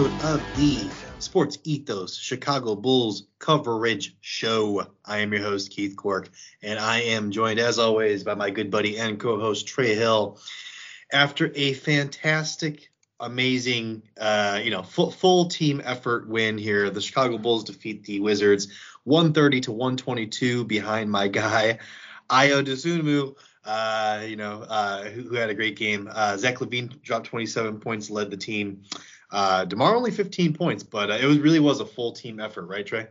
Episode of the Sports Ethos Chicago Bulls coverage show. I am your host, Keith Cork, and I am joined, as always, by my good buddy and co host, Trey Hill. After a fantastic, amazing, uh, you know, full, full team effort win here, the Chicago Bulls defeat the Wizards 130 to 122 behind my guy, Ayo Dosunmu uh, you know, uh, who, who, had a great game. Uh, Zach LaVine dropped 27 points, led the team. Uh, Demar only 15 points, but uh, it was really was a full team effort, right, Trey?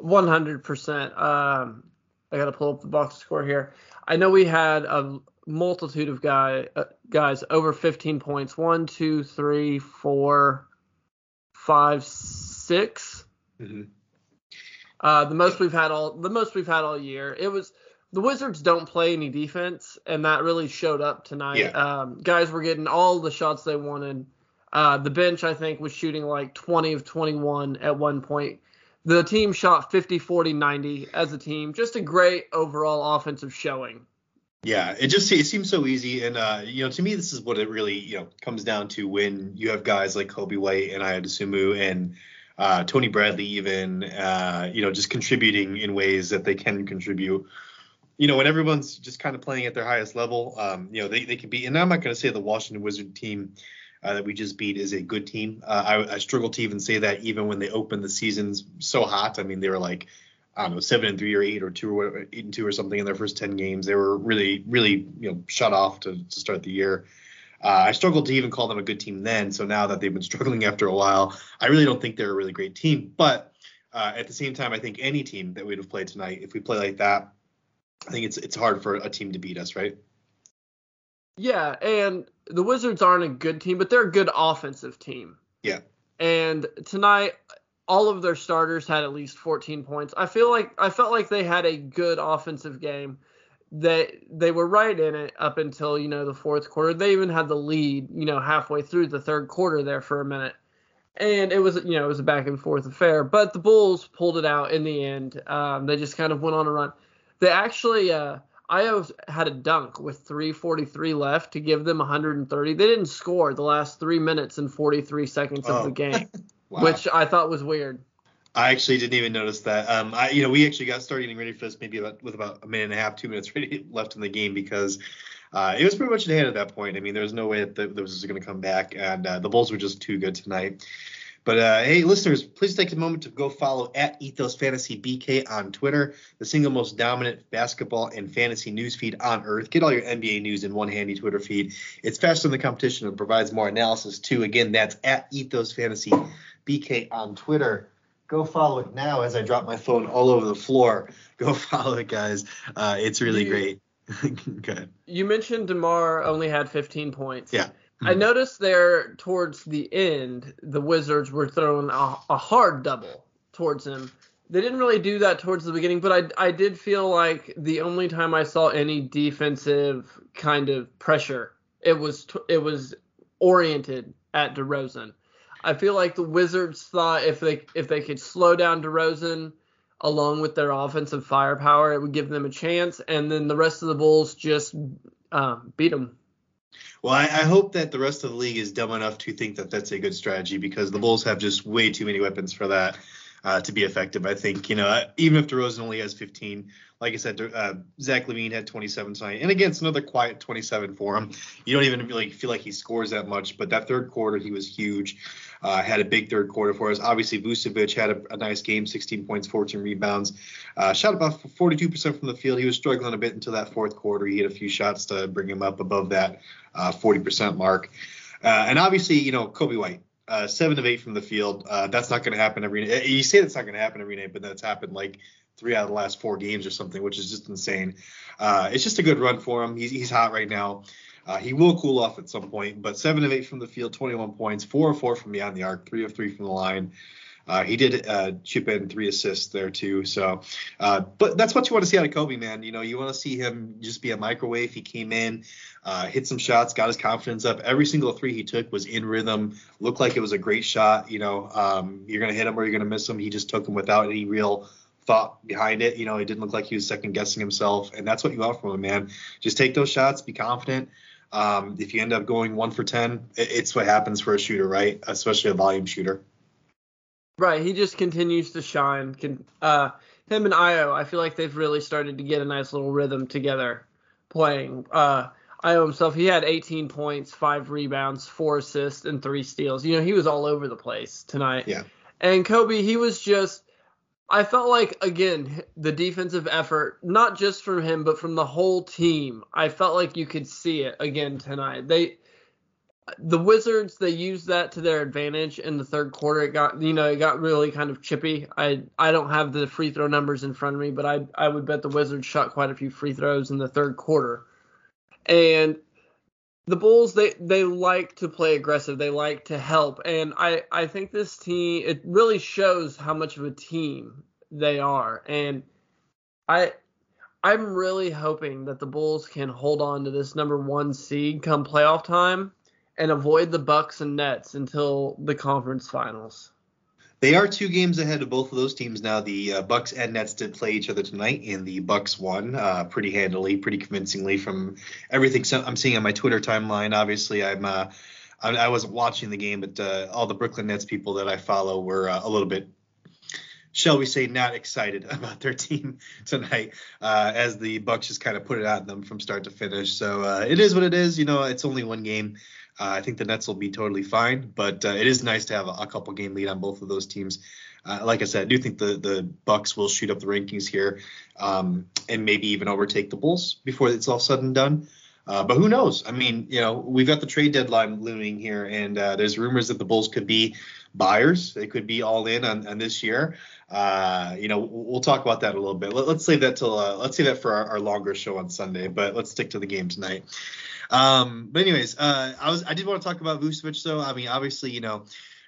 100%. Um, I got to pull up the box score here. I know we had a multitude of guy uh, guys over 15 points. One, two, three, four, five, six. Mm-hmm. Uh, the most we've had all the most we've had all year. It was the Wizards don't play any defense, and that really showed up tonight. Yeah. Um, guys were getting all the shots they wanted. Uh, the bench, I think, was shooting like 20 of 21 at one point. The team shot 50, 40, 90 as a team. Just a great overall offensive showing. Yeah, it just it seems so easy, and uh, you know, to me, this is what it really you know comes down to when you have guys like Coby White and Ayo Dosunmu and uh, Tony Bradley, even uh, you know, just contributing in ways that they can contribute you know, when everyone's just kind of playing at their highest level, um, you know, they, they can be, and I'm not going to say the Washington Wizard team uh, that we just beat is a good team. Uh, I, I, struggle to even say that even when they opened the seasons so hot. I mean, they were like, I don't know, seven and three or eight or two or eight and two or something in their first 10 games. They were really, really, you know, shut off to, to start the year. Uh, I struggled to even call them a good team then. So now that they've been struggling after a while, I really don't think they're a really great team. But uh, at the same time, I think any team that we'd have played tonight, if we play like that, I think it's it's hard for a team to beat us, right? Yeah, and the Wizards aren't a good team, but they're a good offensive team. Yeah. And tonight, all of their starters had at least 14 points. I feel like I felt like they had a good offensive game. They they were right in it up until you know the fourth quarter. They even had the lead, you know, halfway through the third quarter there for a minute, and it was you know it was a back and forth affair. But the Bulls pulled it out in the end. Um, they just kind of went on a run. They actually, uh, Ayo had a dunk with 3:43 left to give them 130. They didn't score the last three minutes and 43 seconds of oh. the game, wow. which I thought was weird. I actually didn't even notice that. Um, I, you know, we actually got started getting ready for this maybe about with about a minute and a half, two minutes ready left in the game because uh, it was pretty much in hand at that point. I mean, there was no way that the, this was going to come back, and uh, the Bulls were just too good tonight. But uh, hey, listeners, please take a moment to go follow at Ethos Fantasy BK on Twitter, the single most dominant basketball and fantasy news feed on earth. Get all your NBA news in one handy Twitter feed. It's faster than the competition and provides more analysis too. Again, that's at Ethos Fantasy BK on Twitter. Go follow it now as I drop my phone all over the floor. Go follow it, guys. Uh, it's really great. Good. You mentioned DeMar only had 15 points. Yeah. I noticed there towards the end, the Wizards were throwing a, a, hard double towards him. They didn't really do that towards the beginning, but I, I did feel like the only time I saw any defensive kind of pressure, it was it was oriented at DeRozan. I feel like the Wizards thought if they if they could slow down DeRozan along with their offensive firepower, it would give them a chance, and then the rest of the Bulls just um, beat them Well, I, I, hope that the rest of the league is dumb enough to think that that's a good strategy because the Bulls have just way too many weapons for that uh, to be effective. I think, you know, even if DeRozan only has 15, like I said, uh, Zach LaVine had 27 tonight, and again, it's another quiet 27 for him. You don't even really feel like he scores that much, but that third quarter he was huge. Uh, had a big third quarter for us. Obviously, Vucevic had a, a nice game, 16 points, 14 rebounds. Uh, shot about 42% from the field. He was struggling a bit until that fourth quarter. He had a few shots to bring him up above that uh, 40% mark. Uh, and obviously, you know, Coby White, uh, seven of eight from the field. Uh, that's not going to happen every night. You say that's not going to happen every night, but that's happened like three out of the last four games or something, which is just insane. Uh, it's just a good run for him. He's, he's hot right now. Uh, he will cool off at some point, but seven of eight from the field, 21 points, four of four from beyond the arc, three of three from the line. Uh, he did uh, chip in three assists there too. So, uh, but that's what you want to see out of Coby, man. You know, you want to see him just be a microwave. He came in, uh, hit some shots, got his confidence up. Every single three he took was in rhythm. Looked like it was a great shot. You know, um, you're gonna hit him or you're gonna miss him. He just took him without any real thought behind it. You know, he didn't look like he was second guessing himself, and that's what you want from him, man. Just take those shots, be confident. Um, if you end up going one for ten, it's what happens for a shooter, right? Especially a volume shooter. Right. He just continues to shine. Can uh, him and Ayo, I feel like they've really started to get a nice little rhythm together playing. Uh, Ayo himself, he had 18 points, five rebounds, four assists, and three steals. You know, he was all over the place tonight. Yeah. And Coby, he was just I felt like again the defensive effort, not just from him but from the whole team. I felt like you could see it again tonight. They, the Wizards, they used that to their advantage in the third quarter. It got you know it got really kind of chippy. I I don't have the free throw numbers in front of me, but I I would bet the Wizards shot quite a few free throws in the third quarter, and the Bulls they they like to play aggressive. They like to help, and I I think this team it really shows how much of a team they are, and I I'm really hoping that the Bulls can hold on to this number one seed come playoff time and avoid the Bucks and Nets until the conference finals. They are two games ahead of both of those teams now. The uh, Bucks and Nets did play each other tonight, and the Bucks won uh, pretty handily, pretty convincingly from everything I'm seeing on my Twitter timeline. Obviously, I'm uh, I, wasn't watching the game, but uh, all the Brooklyn Nets people that I follow were uh, a little bit shall we say, not excited about their team tonight, uh, as the Bucks just kind of put it on them from start to finish. So uh, it is what it is. You know, it's only one game. Uh, I think the Nets will be totally fine, but uh, it is nice to have a, a, couple game lead on both of those teams. Uh, like I said, I do think the the Bucks will shoot up the rankings here, um, and maybe even overtake the Bulls before it's all said and done. Uh, but who knows? I mean, you know, we've got the trade deadline looming here, and uh, there's rumors that the Bulls could be buyers. They could be all in on, on this year. Uh, you know, we'll talk about that a little bit. Let, us save that till let's save that for our, our, longer show on Sunday. But let's stick to the game tonight. Um, but anyways, uh, I was I did want to talk about Vucevic though. I mean, obviously, you know.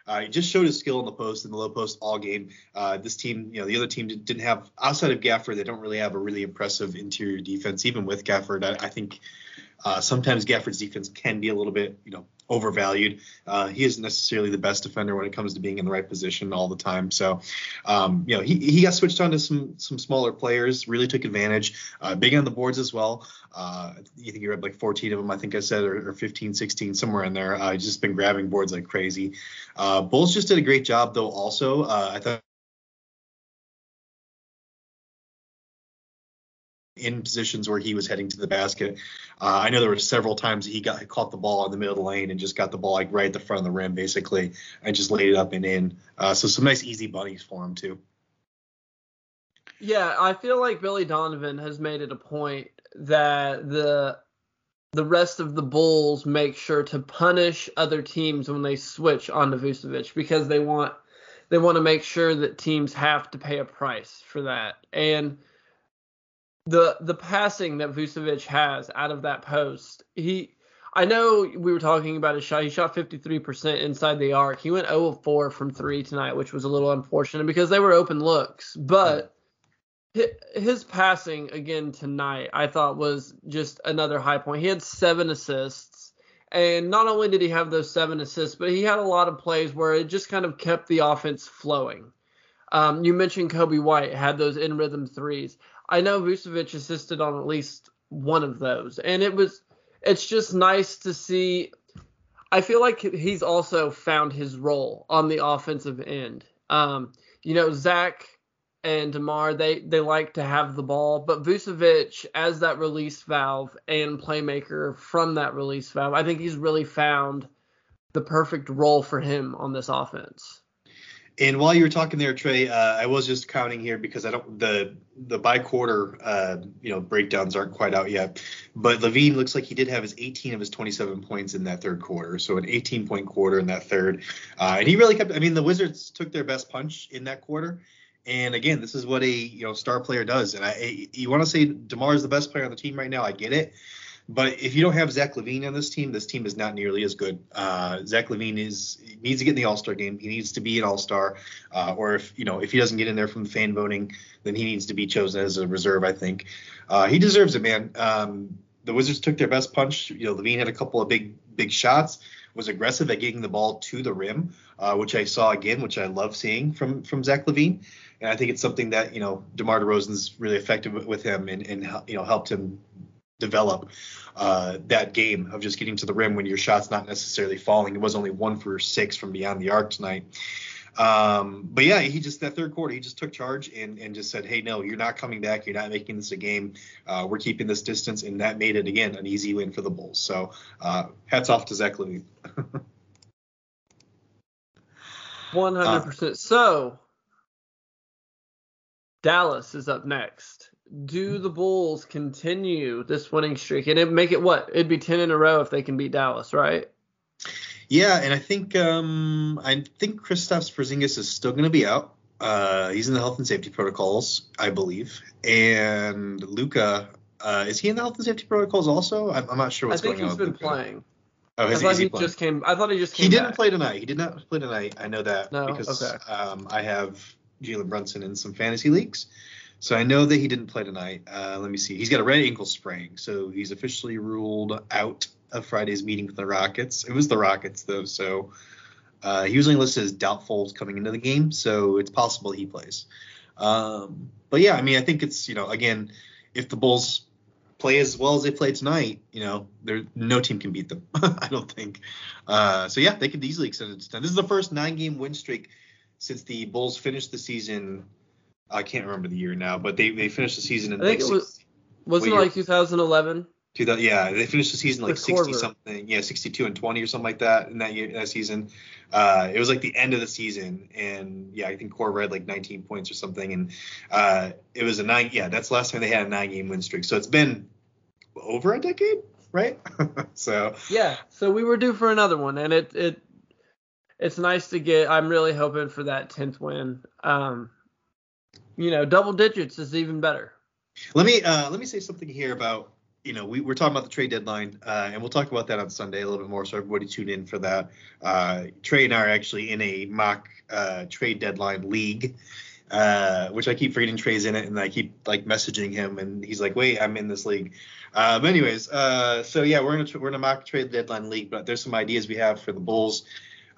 Uh, he just showed his skill in the post and the low post all game. Uh, this team, you know, the other team didn't have outside of Gafford, they don't really have a really impressive interior defense. Even with Gafford, I, I think uh, sometimes Gafford's defense can be a little bit, you know, overvalued. Uh, he isn't necessarily the best defender when it comes to being in the right position all the time. So, um, you know, he, he got switched on to some some smaller players, really took advantage. Uh, big on the boards as well. Uh, you think you're at like 14 of them, I think I said, or, or 15, 16, somewhere in there. Uh, just been grabbing boards like crazy. Uh, Bulls just did a great job though. Also, uh, I thought in positions where he was heading to the basket. Uh, I know there were several times he got caught the ball in the middle of the lane and just got the ball like right at the front of the rim basically and just laid it up and in. Uh, so some nice easy bunnies for him too. Yeah, I feel like Billy Donovan has made it a point that the the rest of the Bulls make sure to punish other teams when they switch onto Vucevic because they want they want to make sure that teams have to pay a price for that. And the the passing that Vucevic has out of that post, he I know we were talking about his shot. He shot 53% inside the arc. He went 0 of 4 from 3 tonight, which was a little unfortunate because they were open looks. But his passing again tonight, I thought was just another high point. He had seven assists. And not only did he have those seven assists, but he had a lot of plays where it just kind of kept the offense flowing. Um, you mentioned Coby White had those in rhythm threes. I know Vucevic assisted on at least one of those, and it was it's just nice to see. I feel like he's also found his role on the offensive end. Um, you know, Zach and Demar, they they like to have the ball, but Vucevic as that release valve and playmaker from that release valve, I think he's really found the perfect role for him on this offense. And while you were talking there, Trey, uh, I was just counting here because I don't the the by quarter uh, you know breakdowns aren't quite out yet. But LaVine looks like he did have his 18 of his 27 points in that third quarter, so an 18 point quarter in that third. Uh, and he really kept. I mean, the Wizards took their best punch in that quarter. And again, this is what a you know star player does. And I, you want to say Demar is the best player on the team right now. I get it. But if you don't have Zach LaVine on this team, this team is not nearly as good. Uh, Zach LaVine is needs to get in the All Star game. He needs to be an All Star, uh, or if you know if he doesn't get in there from fan voting, then he needs to be chosen as a reserve. I think uh, he deserves it, man. Um, the Wizards took their best punch. You know, LaVine had a couple of big big shots. Was aggressive at getting the ball to the rim, uh, which I saw again, which I love seeing from from Zach LaVine. And I think it's something that you know DeMar DeRozan's really effective with him and, and you know helped him develop uh, that game of just getting to the rim when your shot's not necessarily falling. It was only one for six from beyond the arc tonight. Um, but yeah, he just that third quarter, he just took charge and, and just said, "Hey, no, you're not coming back. You're not making this a game. Uh, we're keeping this distance," and that made it again an easy win for the Bulls. So uh, hats off to Zach hundred percent. So Dallas is up next do the Bulls continue this winning streak and it make it what? It'd be ten in a row if they can beat Dallas, right? Yeah, and I think um, I think Kristaps Porzingis is still going to be out. Uh, he's in the health and safety protocols, I believe. And Luka, uh, is he in the health and safety protocols also? I'm, I'm not sure what's going on. I think he's been playing. Oh, I thought he, he just came. I thought he just came. He didn't back. play tonight. He did not play tonight. I know that no? because okay. um, I have Jalen Brunson in some fantasy leagues. So I know that he didn't play tonight. Uh, let me see. He's got a red ankle sprain, so he's officially ruled out of Friday's meeting with the Rockets. It was the Rockets though, so uh, he was only listed as doubtful coming into the game, so it's possible he plays. Um, but yeah, I mean, I think it's you know again, if the Bulls play as well as they played tonight, you know, there no team can beat them. I don't think. Uh, so yeah, they could easily extend it to ten. This is the first nine-game win streak since the Bulls finished the season I can't remember the year now, but they, they finished the season in I think like it was wasn't it like 2011. yeah, they finished the season like 60 something, yeah, 62 and 20 or something like that in that year that season. Uh, it was like the end of the season, and yeah, I think Korver had like 19 points or something, and uh, it was a nine. Yeah, that's the last time they had a nine game win streak. So it's been over a decade, right? so yeah, so we were due for another one, and it it it's nice to get. I'm really hoping for that 10th win. Um, you know, double digits is even better. Let me uh, let me say something here about you know we, we're talking about the trade deadline uh, and we'll talk about that on Sunday a little bit more so everybody tune in for that. Uh, Trey and I are actually in a mock uh, trade deadline league. Uh, which I keep forgetting Trey's in it, and I keep like messaging him, and he's like, "Wait, I'm in this league." But anyways, uh, so yeah, we're in a we're in a mock trade deadline league, but there's some ideas we have for the Bulls.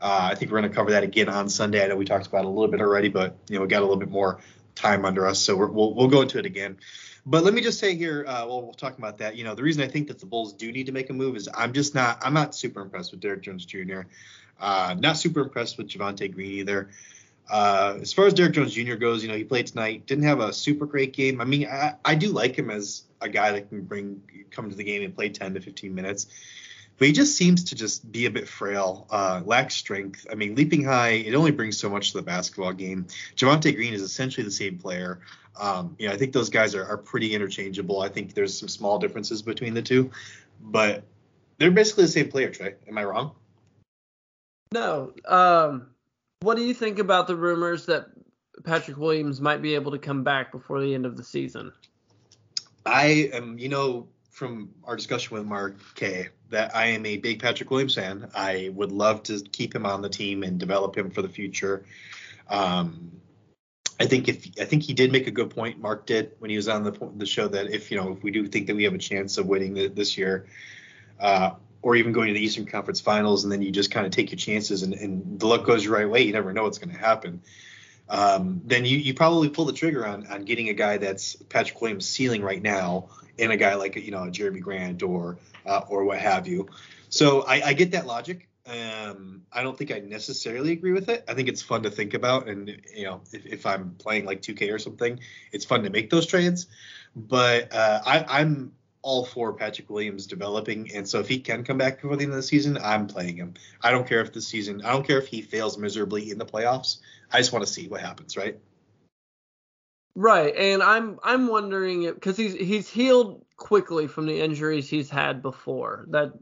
Uh, I think we're going to cover that again on Sunday. I know we talked about it a little bit already, but you know we got a little bit more time under us, so we will we'll go into it again. But let me just say here, uh, well, we'll talk about that. You know, the reason I think that the Bulls do need to make a move is I'm just not I'm not super impressed with Derrick Jones Jr. Uh, not super impressed with Javonte Green either. Uh, as far as Derrick Jones Jr. goes, you know, he played tonight, didn't have a super great game. I mean, I, I do like him as a guy that can bring come to the game and play 10 to 15 minutes but he just seems to just be a bit frail, uh, lacks strength. I mean, leaping high, it only brings so much to the basketball game. Javonte Green is essentially the same player. Um, you know, I think those guys are, are pretty interchangeable. I think there's some small differences between the two, but they're basically the same player. Trey, am I wrong? No. Um, what do you think about the rumors that Patrick Williams might be able to come back before the end of the season? I am, you know, from our discussion with Mark K that I am a big Patrick Williams fan. I would love to keep him on the team and develop him for the future. Um, I think if I think he did make a good point. Mark did when he was on the the show that if you know if we do think that we have a chance of winning the, this year, uh, or even going to the Eastern Conference Finals, and then you just kind of take your chances and, and the luck goes your right way. You never know what's going to happen. Um, then you, you probably pull the trigger on on getting a guy that's Patrick Williams' ceiling right now, and a guy like you know Jerami Grant or uh, or what have you. So I, I get that logic. Um, I don't think I necessarily agree with it. I think it's fun to think about, and you know, if, if I'm playing like 2K or something, it's fun to make those trades. But uh, I, I'm all for Patrick Williams developing, and so if he can come back before the end of the season, I'm playing him. I don't care if the season, I don't care if he fails miserably in the playoffs. I just want to see what happens, right? Right, and I'm I'm wondering because he's he's healed quickly from the injuries he's had before. That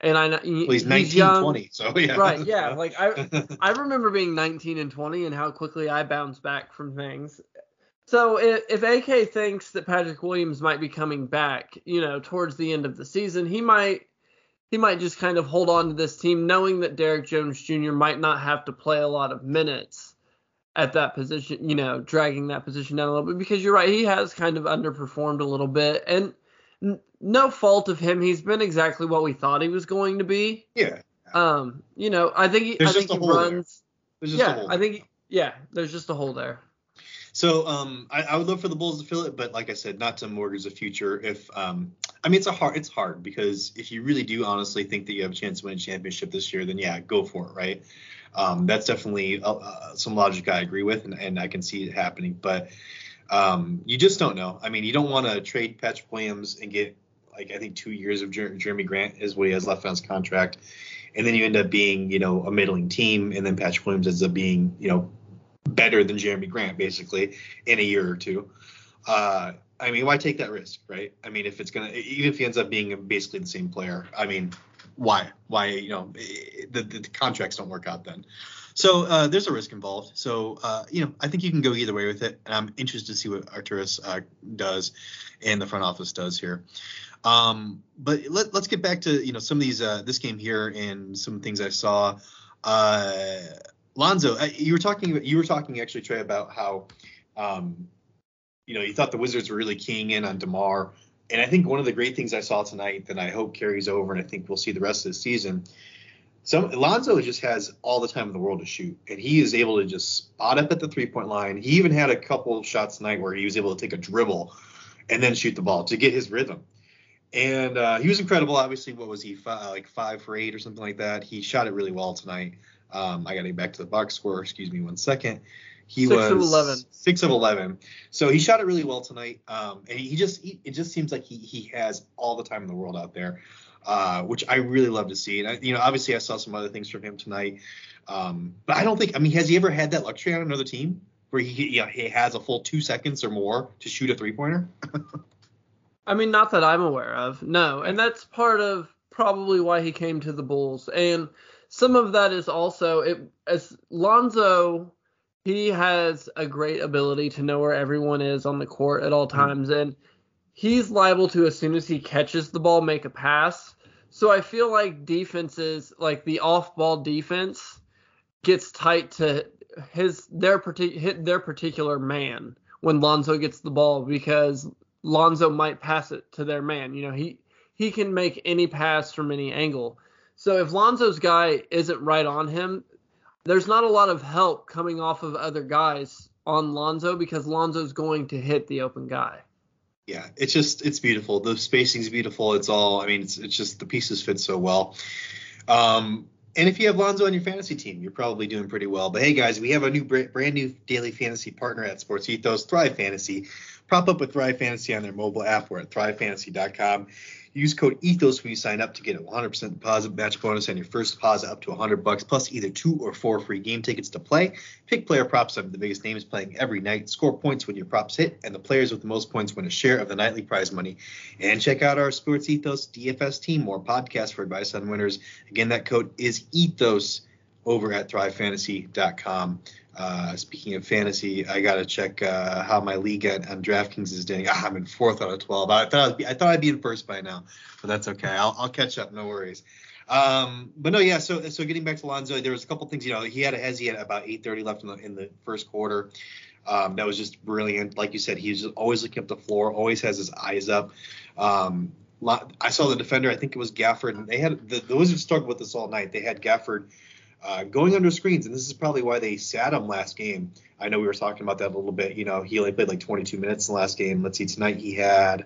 and I well, he's 19, he's young, 20, so yeah. Right, yeah. Like I I remember being 19 and 20 and how quickly I bounced back from things. So if, if AK thinks that Patrick Williams might be coming back, you know, towards the end of the season, he might he might just kind of hold on to this team, knowing that Derrick Jones Jr. might not have to play a lot of minutes at that position, you know, dragging that position down a little bit because you're right, he has kind of underperformed a little bit and n- no fault of him, he's been exactly what we thought he was going to be. Yeah. Um, you know, I think he, I think he runs yeah, I think yeah, there's just a hole there. So um, I, I, would love for the Bulls to fill it, but like I said, not to mortgage the future. If um, I mean, it's a hard, it's hard because if you really do honestly think that you have a chance to win a championship this year, then yeah, go for it, right? Um, that's definitely uh, uh, some logic I agree with, and, and I can see it happening. But um, you just don't know. I mean, you don't want to trade Patrick Williams and get like I think two years of Jer- Jerami Grant is what he has left on his contract, and then you end up being you know a middling team, and then Patrick Williams ends up being you know better than Jerami Grant basically in a year or two. Uh, I mean, why take that risk, right? I mean, if it's gonna, even if he ends up being basically the same player, I mean, why? Why? You know, the, the, contracts don't work out then. So uh, there's a risk involved. So uh, you know, I think you can go either way with it, and I'm interested to see what Arturas uh, does and the front office does here. Um, but let, us get back to you know some of these uh, this game here and some things I saw. Lonzo, you were talking you were talking actually Trey about how um, you know you thought the Wizards were really keying in on Demar, and I think one of the great things I saw tonight that I hope carries over, and I think we'll see the rest of the season. So Lonzo just has all the time in the world to shoot, and he is able to just spot up at the three point line. He even had a couple shots tonight where he was able to take a dribble and then shoot the ball to get his rhythm. And uh, he was incredible. Obviously, what was he five, like five for eight or something like that? He shot it really well tonight. Um, I got to get back to the box score. Excuse me one second. He six was of eleven. Six of eleven. So he shot it really well tonight. Um, and he just he, it just seems like he he has all the time in the world out there, uh, which I really love to see. And I, you know, obviously I saw some other things from him tonight. Um, but I don't think I mean has he ever had that luxury on another team where he you know, he has a full two seconds or more to shoot a three pointer? I mean, not that I'm aware of. No, and that's part of probably why he came to the Bulls. And some of that is also it as Lonzo he has a great ability to know where everyone is on the court at all mm-hmm. times and he's liable to as soon as he catches the ball make a pass. So I feel like defenses like the off-ball defense gets tight to his their hit their particular man when Lonzo gets the ball because Lonzo might pass it to their man. You know, he he can make any pass from any angle. So if Lonzo's guy isn't right on him, there's not a lot of help coming off of other guys on Lonzo because Lonzo's going to hit the open guy. Yeah, it's just it's beautiful. The spacing's beautiful. It's all I mean, it's it's just the pieces fit so well. Um, and if you have Lonzo on your fantasy team, you're probably doing pretty well. But hey, guys, we have a new brand new daily fantasy partner at Sports Ethos, Thrive Fantasy. Prop up with Thrive Fantasy on their mobile app. We're at thrivefantasy.com. Use code ETHOS when you sign up to get a 100% deposit match bonus on your first deposit up to 100 bucks plus either two or four free game tickets to play. Pick player props of the biggest names playing every night. Score points when your props hit, and the players with the most points win a share of the nightly prize money. And check out our Sports Ethos DFS team, more podcasts for advice on winners. Again, that code is ETHOS over at thrivefantasy.com. Uh, speaking of fantasy, I gotta check uh, how my league at, on DraftKings is doing. Ah, I'm in fourth out of twelve. I thought I'd be, I thought I'd be in first by now, but that's okay. I'll, I'll catch up. No worries. Um, but no, yeah. So so getting back to Lonzo, there was a couple things. You know, he had a hezzy at about 8:30 left in the in the first quarter. Um, that was just brilliant. Like you said, he's always looking up the floor, always has his eyes up. Um, I saw the defender. I think it was Gafford, and they had the, the Wizards struggled with this all night. They had Gafford uh, going under screens, and this is probably why they sat him last game. I know we were talking about that a little bit. You know, he only played like 22 minutes in the last game. Let's see, tonight he had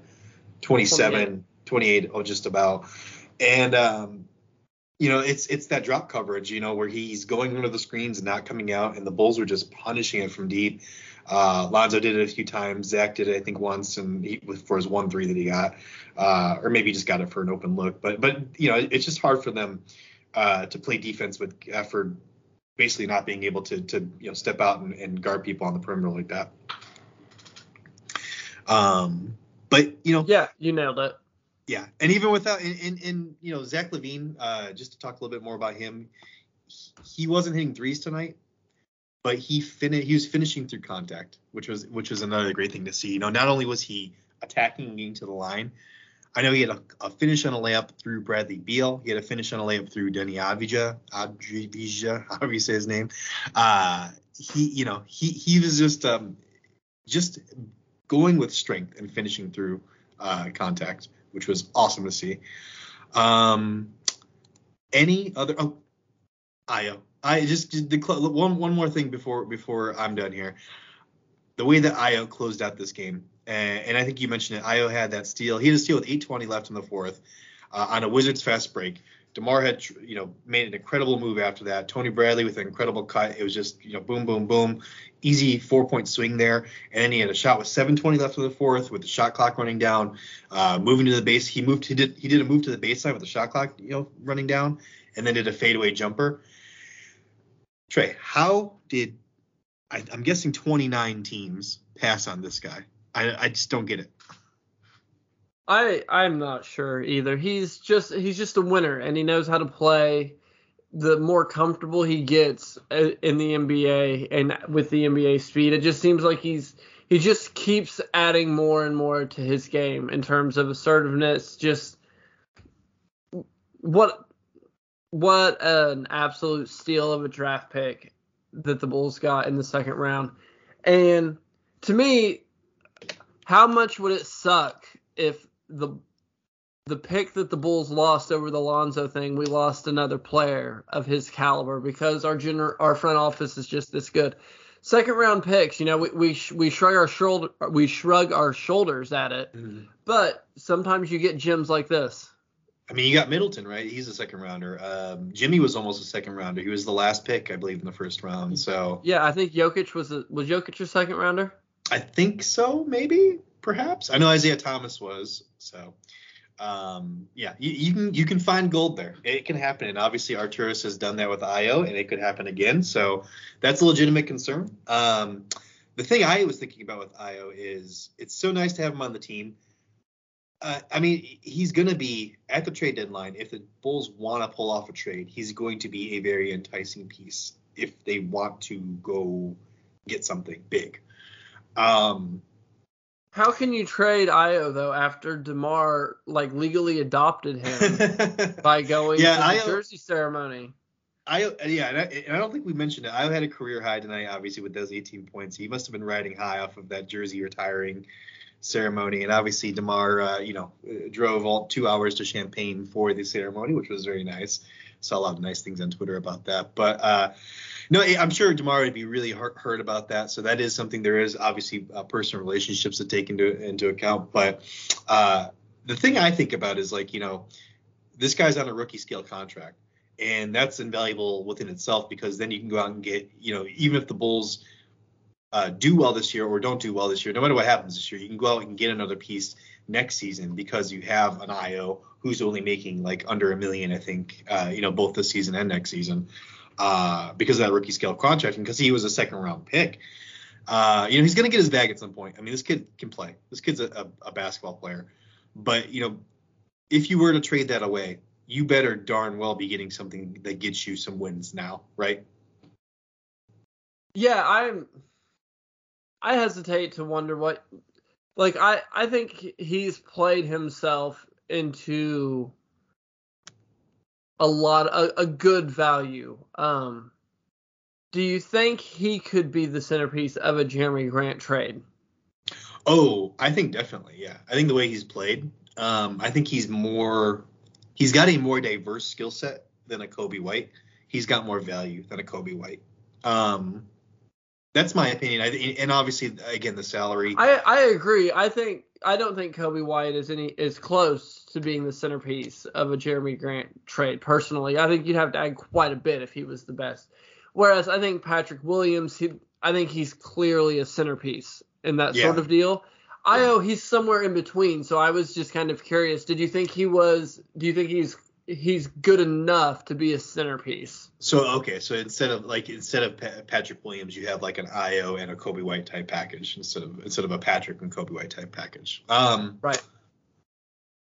27, 28, 28 oh, just about. And um, you know, it's it's that drop coverage, you know, where he's going under the screens and not coming out, and the Bulls were just punishing it from deep. Uh, Lonzo did it a few times. Zach did it, I think, once, and he, for his one three that he got, uh, or maybe he just got it for an open look. But but you know, it's just hard for them uh, to play defense with effort, basically not being able to to you know step out and, and guard people on the perimeter like that. Um, but you know, yeah, you nailed it. Yeah, and even without and, and, and you know Zach LaVine, uh, just to talk a little bit more about him, he, he wasn't hitting threes tonight, but he fin he was finishing through contact, which was which was another great thing to see. You know, not only was he attacking and getting to the line, I know he had a, a, finish on a layup through Bradley Beal. He had a finish on a layup through Deni Avdija, Avdija, however you say his name. Uh, he, you know, he he was just um, just going with strength and finishing through uh, contact which was awesome to see. Um, any other? Oh, Ayo. I just the one one more thing before before I'm done here. The way that Ayo closed out this game, and, and I think you mentioned it. Ayo had that steal. He had a steal with 8:20 left in the fourth uh, on a Wizards fast break. DeMar had, you know, made an incredible move after that. Tony Bradley with an incredible cut. It was just, you know, boom, boom, boom, easy four point swing there. And then he had a shot with 7:20 left in the fourth, with the shot clock running down, uh, moving to the base. He moved. He did. He did a move to the baseline with the shot clock, you know, running down, and then did a fadeaway jumper. Trey, how did I, I'm guessing 29 teams pass on this guy? I, I just don't get it. I I'm not sure either. He's just he's just a winner and he knows how to play. The more comfortable he gets uh, in the NBA and with the NBA speed, it just seems like he's he just keeps adding more and more to his game in terms of assertiveness. Just what what an absolute steal of a draft pick that the Bulls got in the second round. And to me, how much would it suck if the the pick that the Bulls lost over the Lonzo thing, we lost another player of his caliber because our gener- our front office is just this good. Second round picks, you know, we we, we shrug our shoulder we shrug our shoulders at it, mm-hmm. but sometimes you get gems like this. I mean, you got Middleton, right? He's a second rounder. Um, Jimmy was almost a second rounder. He was the last pick, I believe, in the first round. So yeah, I think Jokic was a, was Jokic a second rounder. I think so, maybe perhaps. I know Isaiah Thomas was. So, um, yeah, you, you, can you can find gold there. It can happen, and obviously Arturas has done that with Ayo, and it could happen again. So that's a legitimate concern. Um, the thing I was thinking about with Ayo is it's so nice to have him on the team. Uh, I mean, he's going to be at the trade deadline. If the Bulls want to pull off a trade, he's going to be a very enticing piece if they want to go get something big. Um, how can you trade Ayo though after Demar like legally adopted him by going yeah, to the jersey ceremony? I yeah, and I, and I, don't think we mentioned it. I had a career high tonight, obviously with those 18 points. He must have been riding high off of that jersey retiring ceremony, and obviously Demar, uh, you know, drove all two hours to Champaign for the ceremony, which was very nice. Saw a lot of nice things on Twitter about that, but. uh no, I'm sure Demar would be really hurt about that. So that is something. There is obviously uh, personal relationships to take into into account. But uh, the thing I think about is like you know, this guy's on a rookie scale contract, and that's invaluable within itself because then you can go out and get you know even if the Bulls uh, do well this year or don't do well this year, no matter what happens this year, you can go out and get another piece next season because you have an Ayo who's only making like under a million, I think, uh, you know, both this season and next season uh, because of that rookie scale contract and because he was a second round pick. Uh, you know, he's going to get his bag at some point. I mean, this kid can play. This kid's a, a, basketball player. But, you know, if you were to trade that away, you better darn well be getting something that gets you some wins now, right? Yeah, I'm. I hesitate to wonder what. Like, I, I think he's played himself into a lot a, a good value. Um, do you think he could be the centerpiece of a Jerami Grant trade? Oh, I think definitely. Yeah, I think the way he's played, um, I think he's more. He's got a more diverse skill set than a Coby White. he's got more value than a Coby White. Um, that's my opinion. I, and obviously, again, the salary. I I agree. I think I don't think Coby White is any is close to being the centerpiece of a Jerami Grant trade. Personally, I think you'd have to add quite a bit if he was the best. Whereas I think Patrick Williams, he, I think he's clearly a centerpiece in that yeah. sort of deal. Ayo, he's somewhere in between. So I was just kind of curious. Did you think he was? Do you think he's he's good enough to be a centerpiece? So okay, so instead of like instead of pa- Patrick Williams, you have like an Ayo and a Coby White type package instead of instead of a Patrick and Coby White type package. Um, right.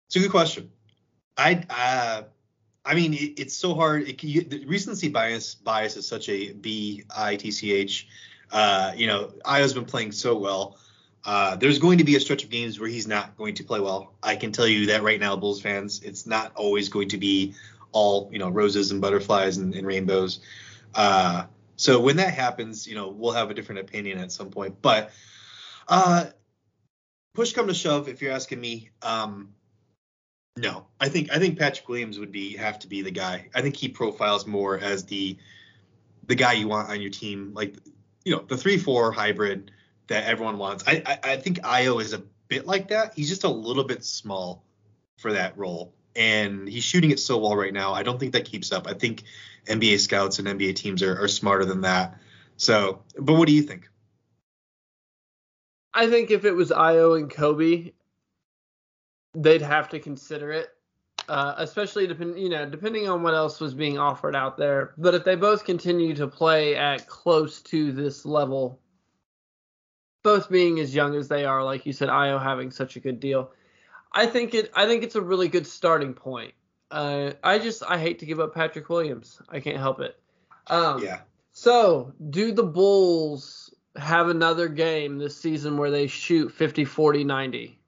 It's a good question. I uh, I mean, it, it's so hard. It, you, the recency bias bias is such a B I T C H. Uh, you know, Ayo's been playing so well. Uh, there's going to be a stretch of games where he's not going to play well. I can tell you that right now, Bulls fans, it's not always going to be all you know roses and butterflies and, and rainbows. Uh, so when that happens, you know we'll have a different opinion at some point. But uh, push come to shove, if you're asking me, um, no, I think I think Patrick Williams would be have to be the guy. I think he profiles more as the the guy you want on your team, like you know the three four hybrid that everyone wants. I, I, I think Ayo is a bit like that. He's just a little bit small for that role, and he's shooting it so well right now. I don't think that keeps up. I think NBA scouts and NBA teams are, are smarter than that. So, but what do you think? I think if it was Ayo and Coby, they'd have to consider it. Uh, especially depend, you know, depending on what else was being offered out there. But if they both continue to play at close to this level, both being as young as they are, like you said, Ayo having such a good deal. I think it. I think it's a really good starting point. Uh, I just I hate to give up Patrick Williams. I can't help it. Um, yeah. So, do the Bulls have another game this season where they shoot 50, 40, 90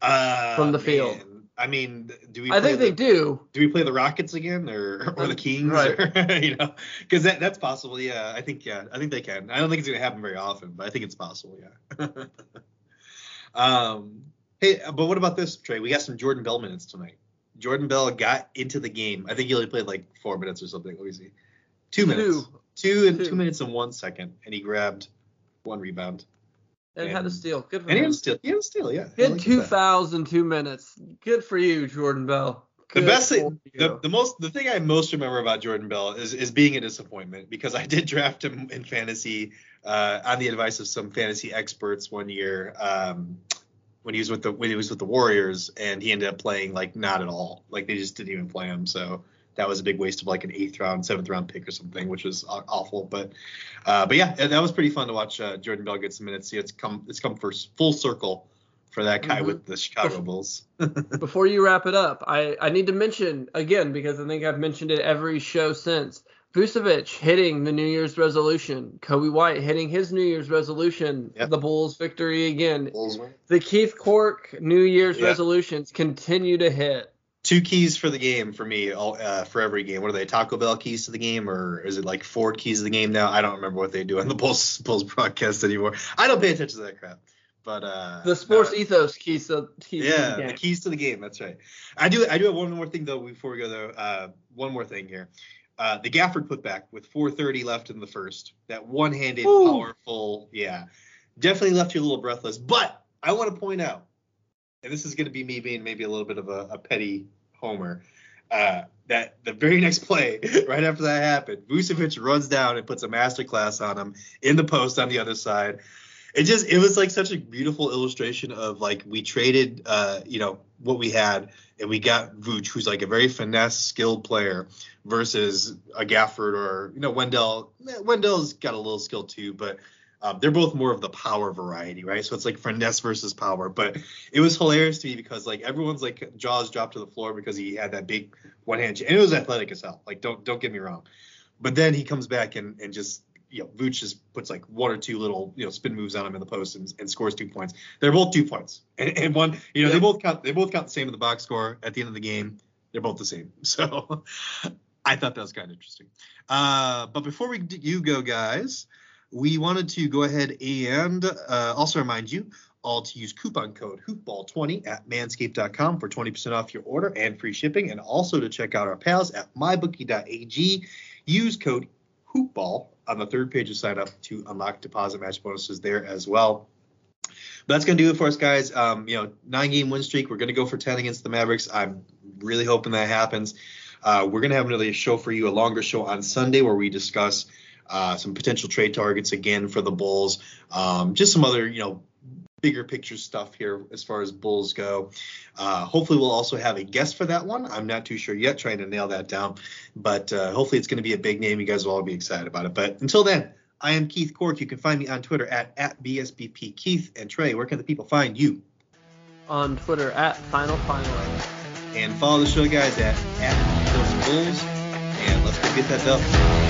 uh, from the field? Man. I mean, do we? I think the, they do. Do we play the Rockets again, or or the Kings? Right. Or, you know, because that that's possible. Yeah, I think yeah, I think they can. I don't think it's gonna happen very often, but I think it's possible. Yeah. um. Hey, but what about this, Trey? We got some Jordan Bell minutes tonight. Jordan Bell got into the game. I think he only played like four minutes or something. Let me see. Two minutes. Two, two and two. two minutes and one second, and he grabbed one rebound. And, had a steal. Good for and him. he had a steal. He had a steal, yeah. He had like 2,002 minutes. Good for you, Jordan Bell. Good the best thing, the, the most, the thing I most remember about Jordan Bell is is being a disappointment because I did draft him in fantasy uh, on the advice of some fantasy experts one year um, when he was with the when he was with the Warriors and he ended up playing like not at all, like they just didn't even play him. So that was a big waste of like an eighth round, seventh round pick or something, which was awful. But uh, but yeah, that was pretty fun to watch uh, Jordan Bell get some minutes. See, it's come it's come for full circle for that guy mm-hmm. with the Chicago Bulls. Before you wrap it up, I, I need to mention again because I think I've mentioned it every show since. Vucevic hitting the New Year's resolution. Coby White hitting his New Year's resolution. Yep. The Bulls victory again. Bulls the Keith Cork New Year's yep. resolutions continue to hit two keys for the game for me uh, for every game. What are they? Taco Bell keys to the game, or is it like Ford keys to the game now? I don't remember what they do on the Bulls Bulls broadcast anymore. I don't pay attention to that crap. But uh, the sports no. ethos keys to keys yeah, to the, the, keys to the game. That's right. I do I do have one more thing though before we go though. Uh, one more thing here. Uh, the Gafford putback with 4:30 left in the first. That one-handed, Ooh. powerful, yeah, definitely left you a little breathless. But I want to point out and this is going to be me being maybe a little bit of a, a petty homer. Uh, that the very next play, right after that happened, Vucevic runs down and puts a masterclass on him in the post on the other side. It just it was like such a beautiful illustration of like we traded uh, you know what we had and we got Vooch, who's like a very finesse skilled player, versus a Gafford or you know Wendell. Wendell's got a little skill too, but um, they're both more of the power variety, right? So it's like finesse versus power. But it was hilarious to me because like everyone's like jaws dropped to the floor because he had that big one hand, and it was athletic as hell. Like don't don't get me wrong. But then he comes back and and just you know Vooch just puts like one or two little you know spin moves on him in the post and, and scores two points. They're both two points, and, and one you know yeah. they both count they both count the same in the box score at the end of the game. They're both the same. So I thought that was kind of interesting. Uh, but before we you go, guys we wanted to go ahead and uh, also remind you all to use coupon code hoopball20 at manscaped.com for 20% off your order and free shipping, and also to check out our pals at mybookie.ag. Use code hoopball on the third page of sign up to unlock deposit match bonuses there as well. But that's going to do it for us, guys. Um, you know, nine game win streak. We're going to go for 10 against the Mavericks. I'm really hoping that happens. Uh, we're going to have another show for you, a longer show on Sunday where we discuss uh, some potential trade targets again for the Bulls. Um, just some other, you know, bigger picture stuff here as far as Bulls go. Uh, hopefully, we'll also have a guest for that one. I'm not too sure yet, trying to nail that down. But uh, hopefully, it's going to be a big name. You guys will all be excited about it. But until then, I am Keith Cork. You can find me on Twitter at, at BSBP Keith. And Trey, where can the people find you? On Twitter at Final Final. And follow the show, guys, at, at Bulls. And let's go get that dub.